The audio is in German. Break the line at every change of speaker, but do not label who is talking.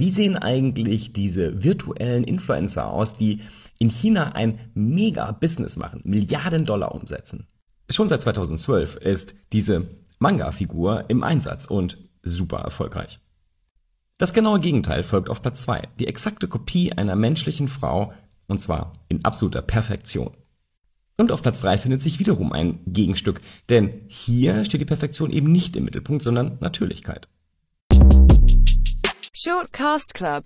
Wie sehen eigentlich diese virtuellen Influencer aus, die in China ein Mega-Business machen, Milliarden Dollar umsetzen? Schon seit 2012 ist diese Manga-Figur im Einsatz und super erfolgreich. Das genaue Gegenteil folgt auf Platz 2, die exakte Kopie einer menschlichen Frau, und zwar in absoluter Perfektion. Und auf Platz 3 findet sich wiederum ein Gegenstück, denn hier steht die Perfektion eben nicht im Mittelpunkt, sondern Natürlichkeit. Shortcast Club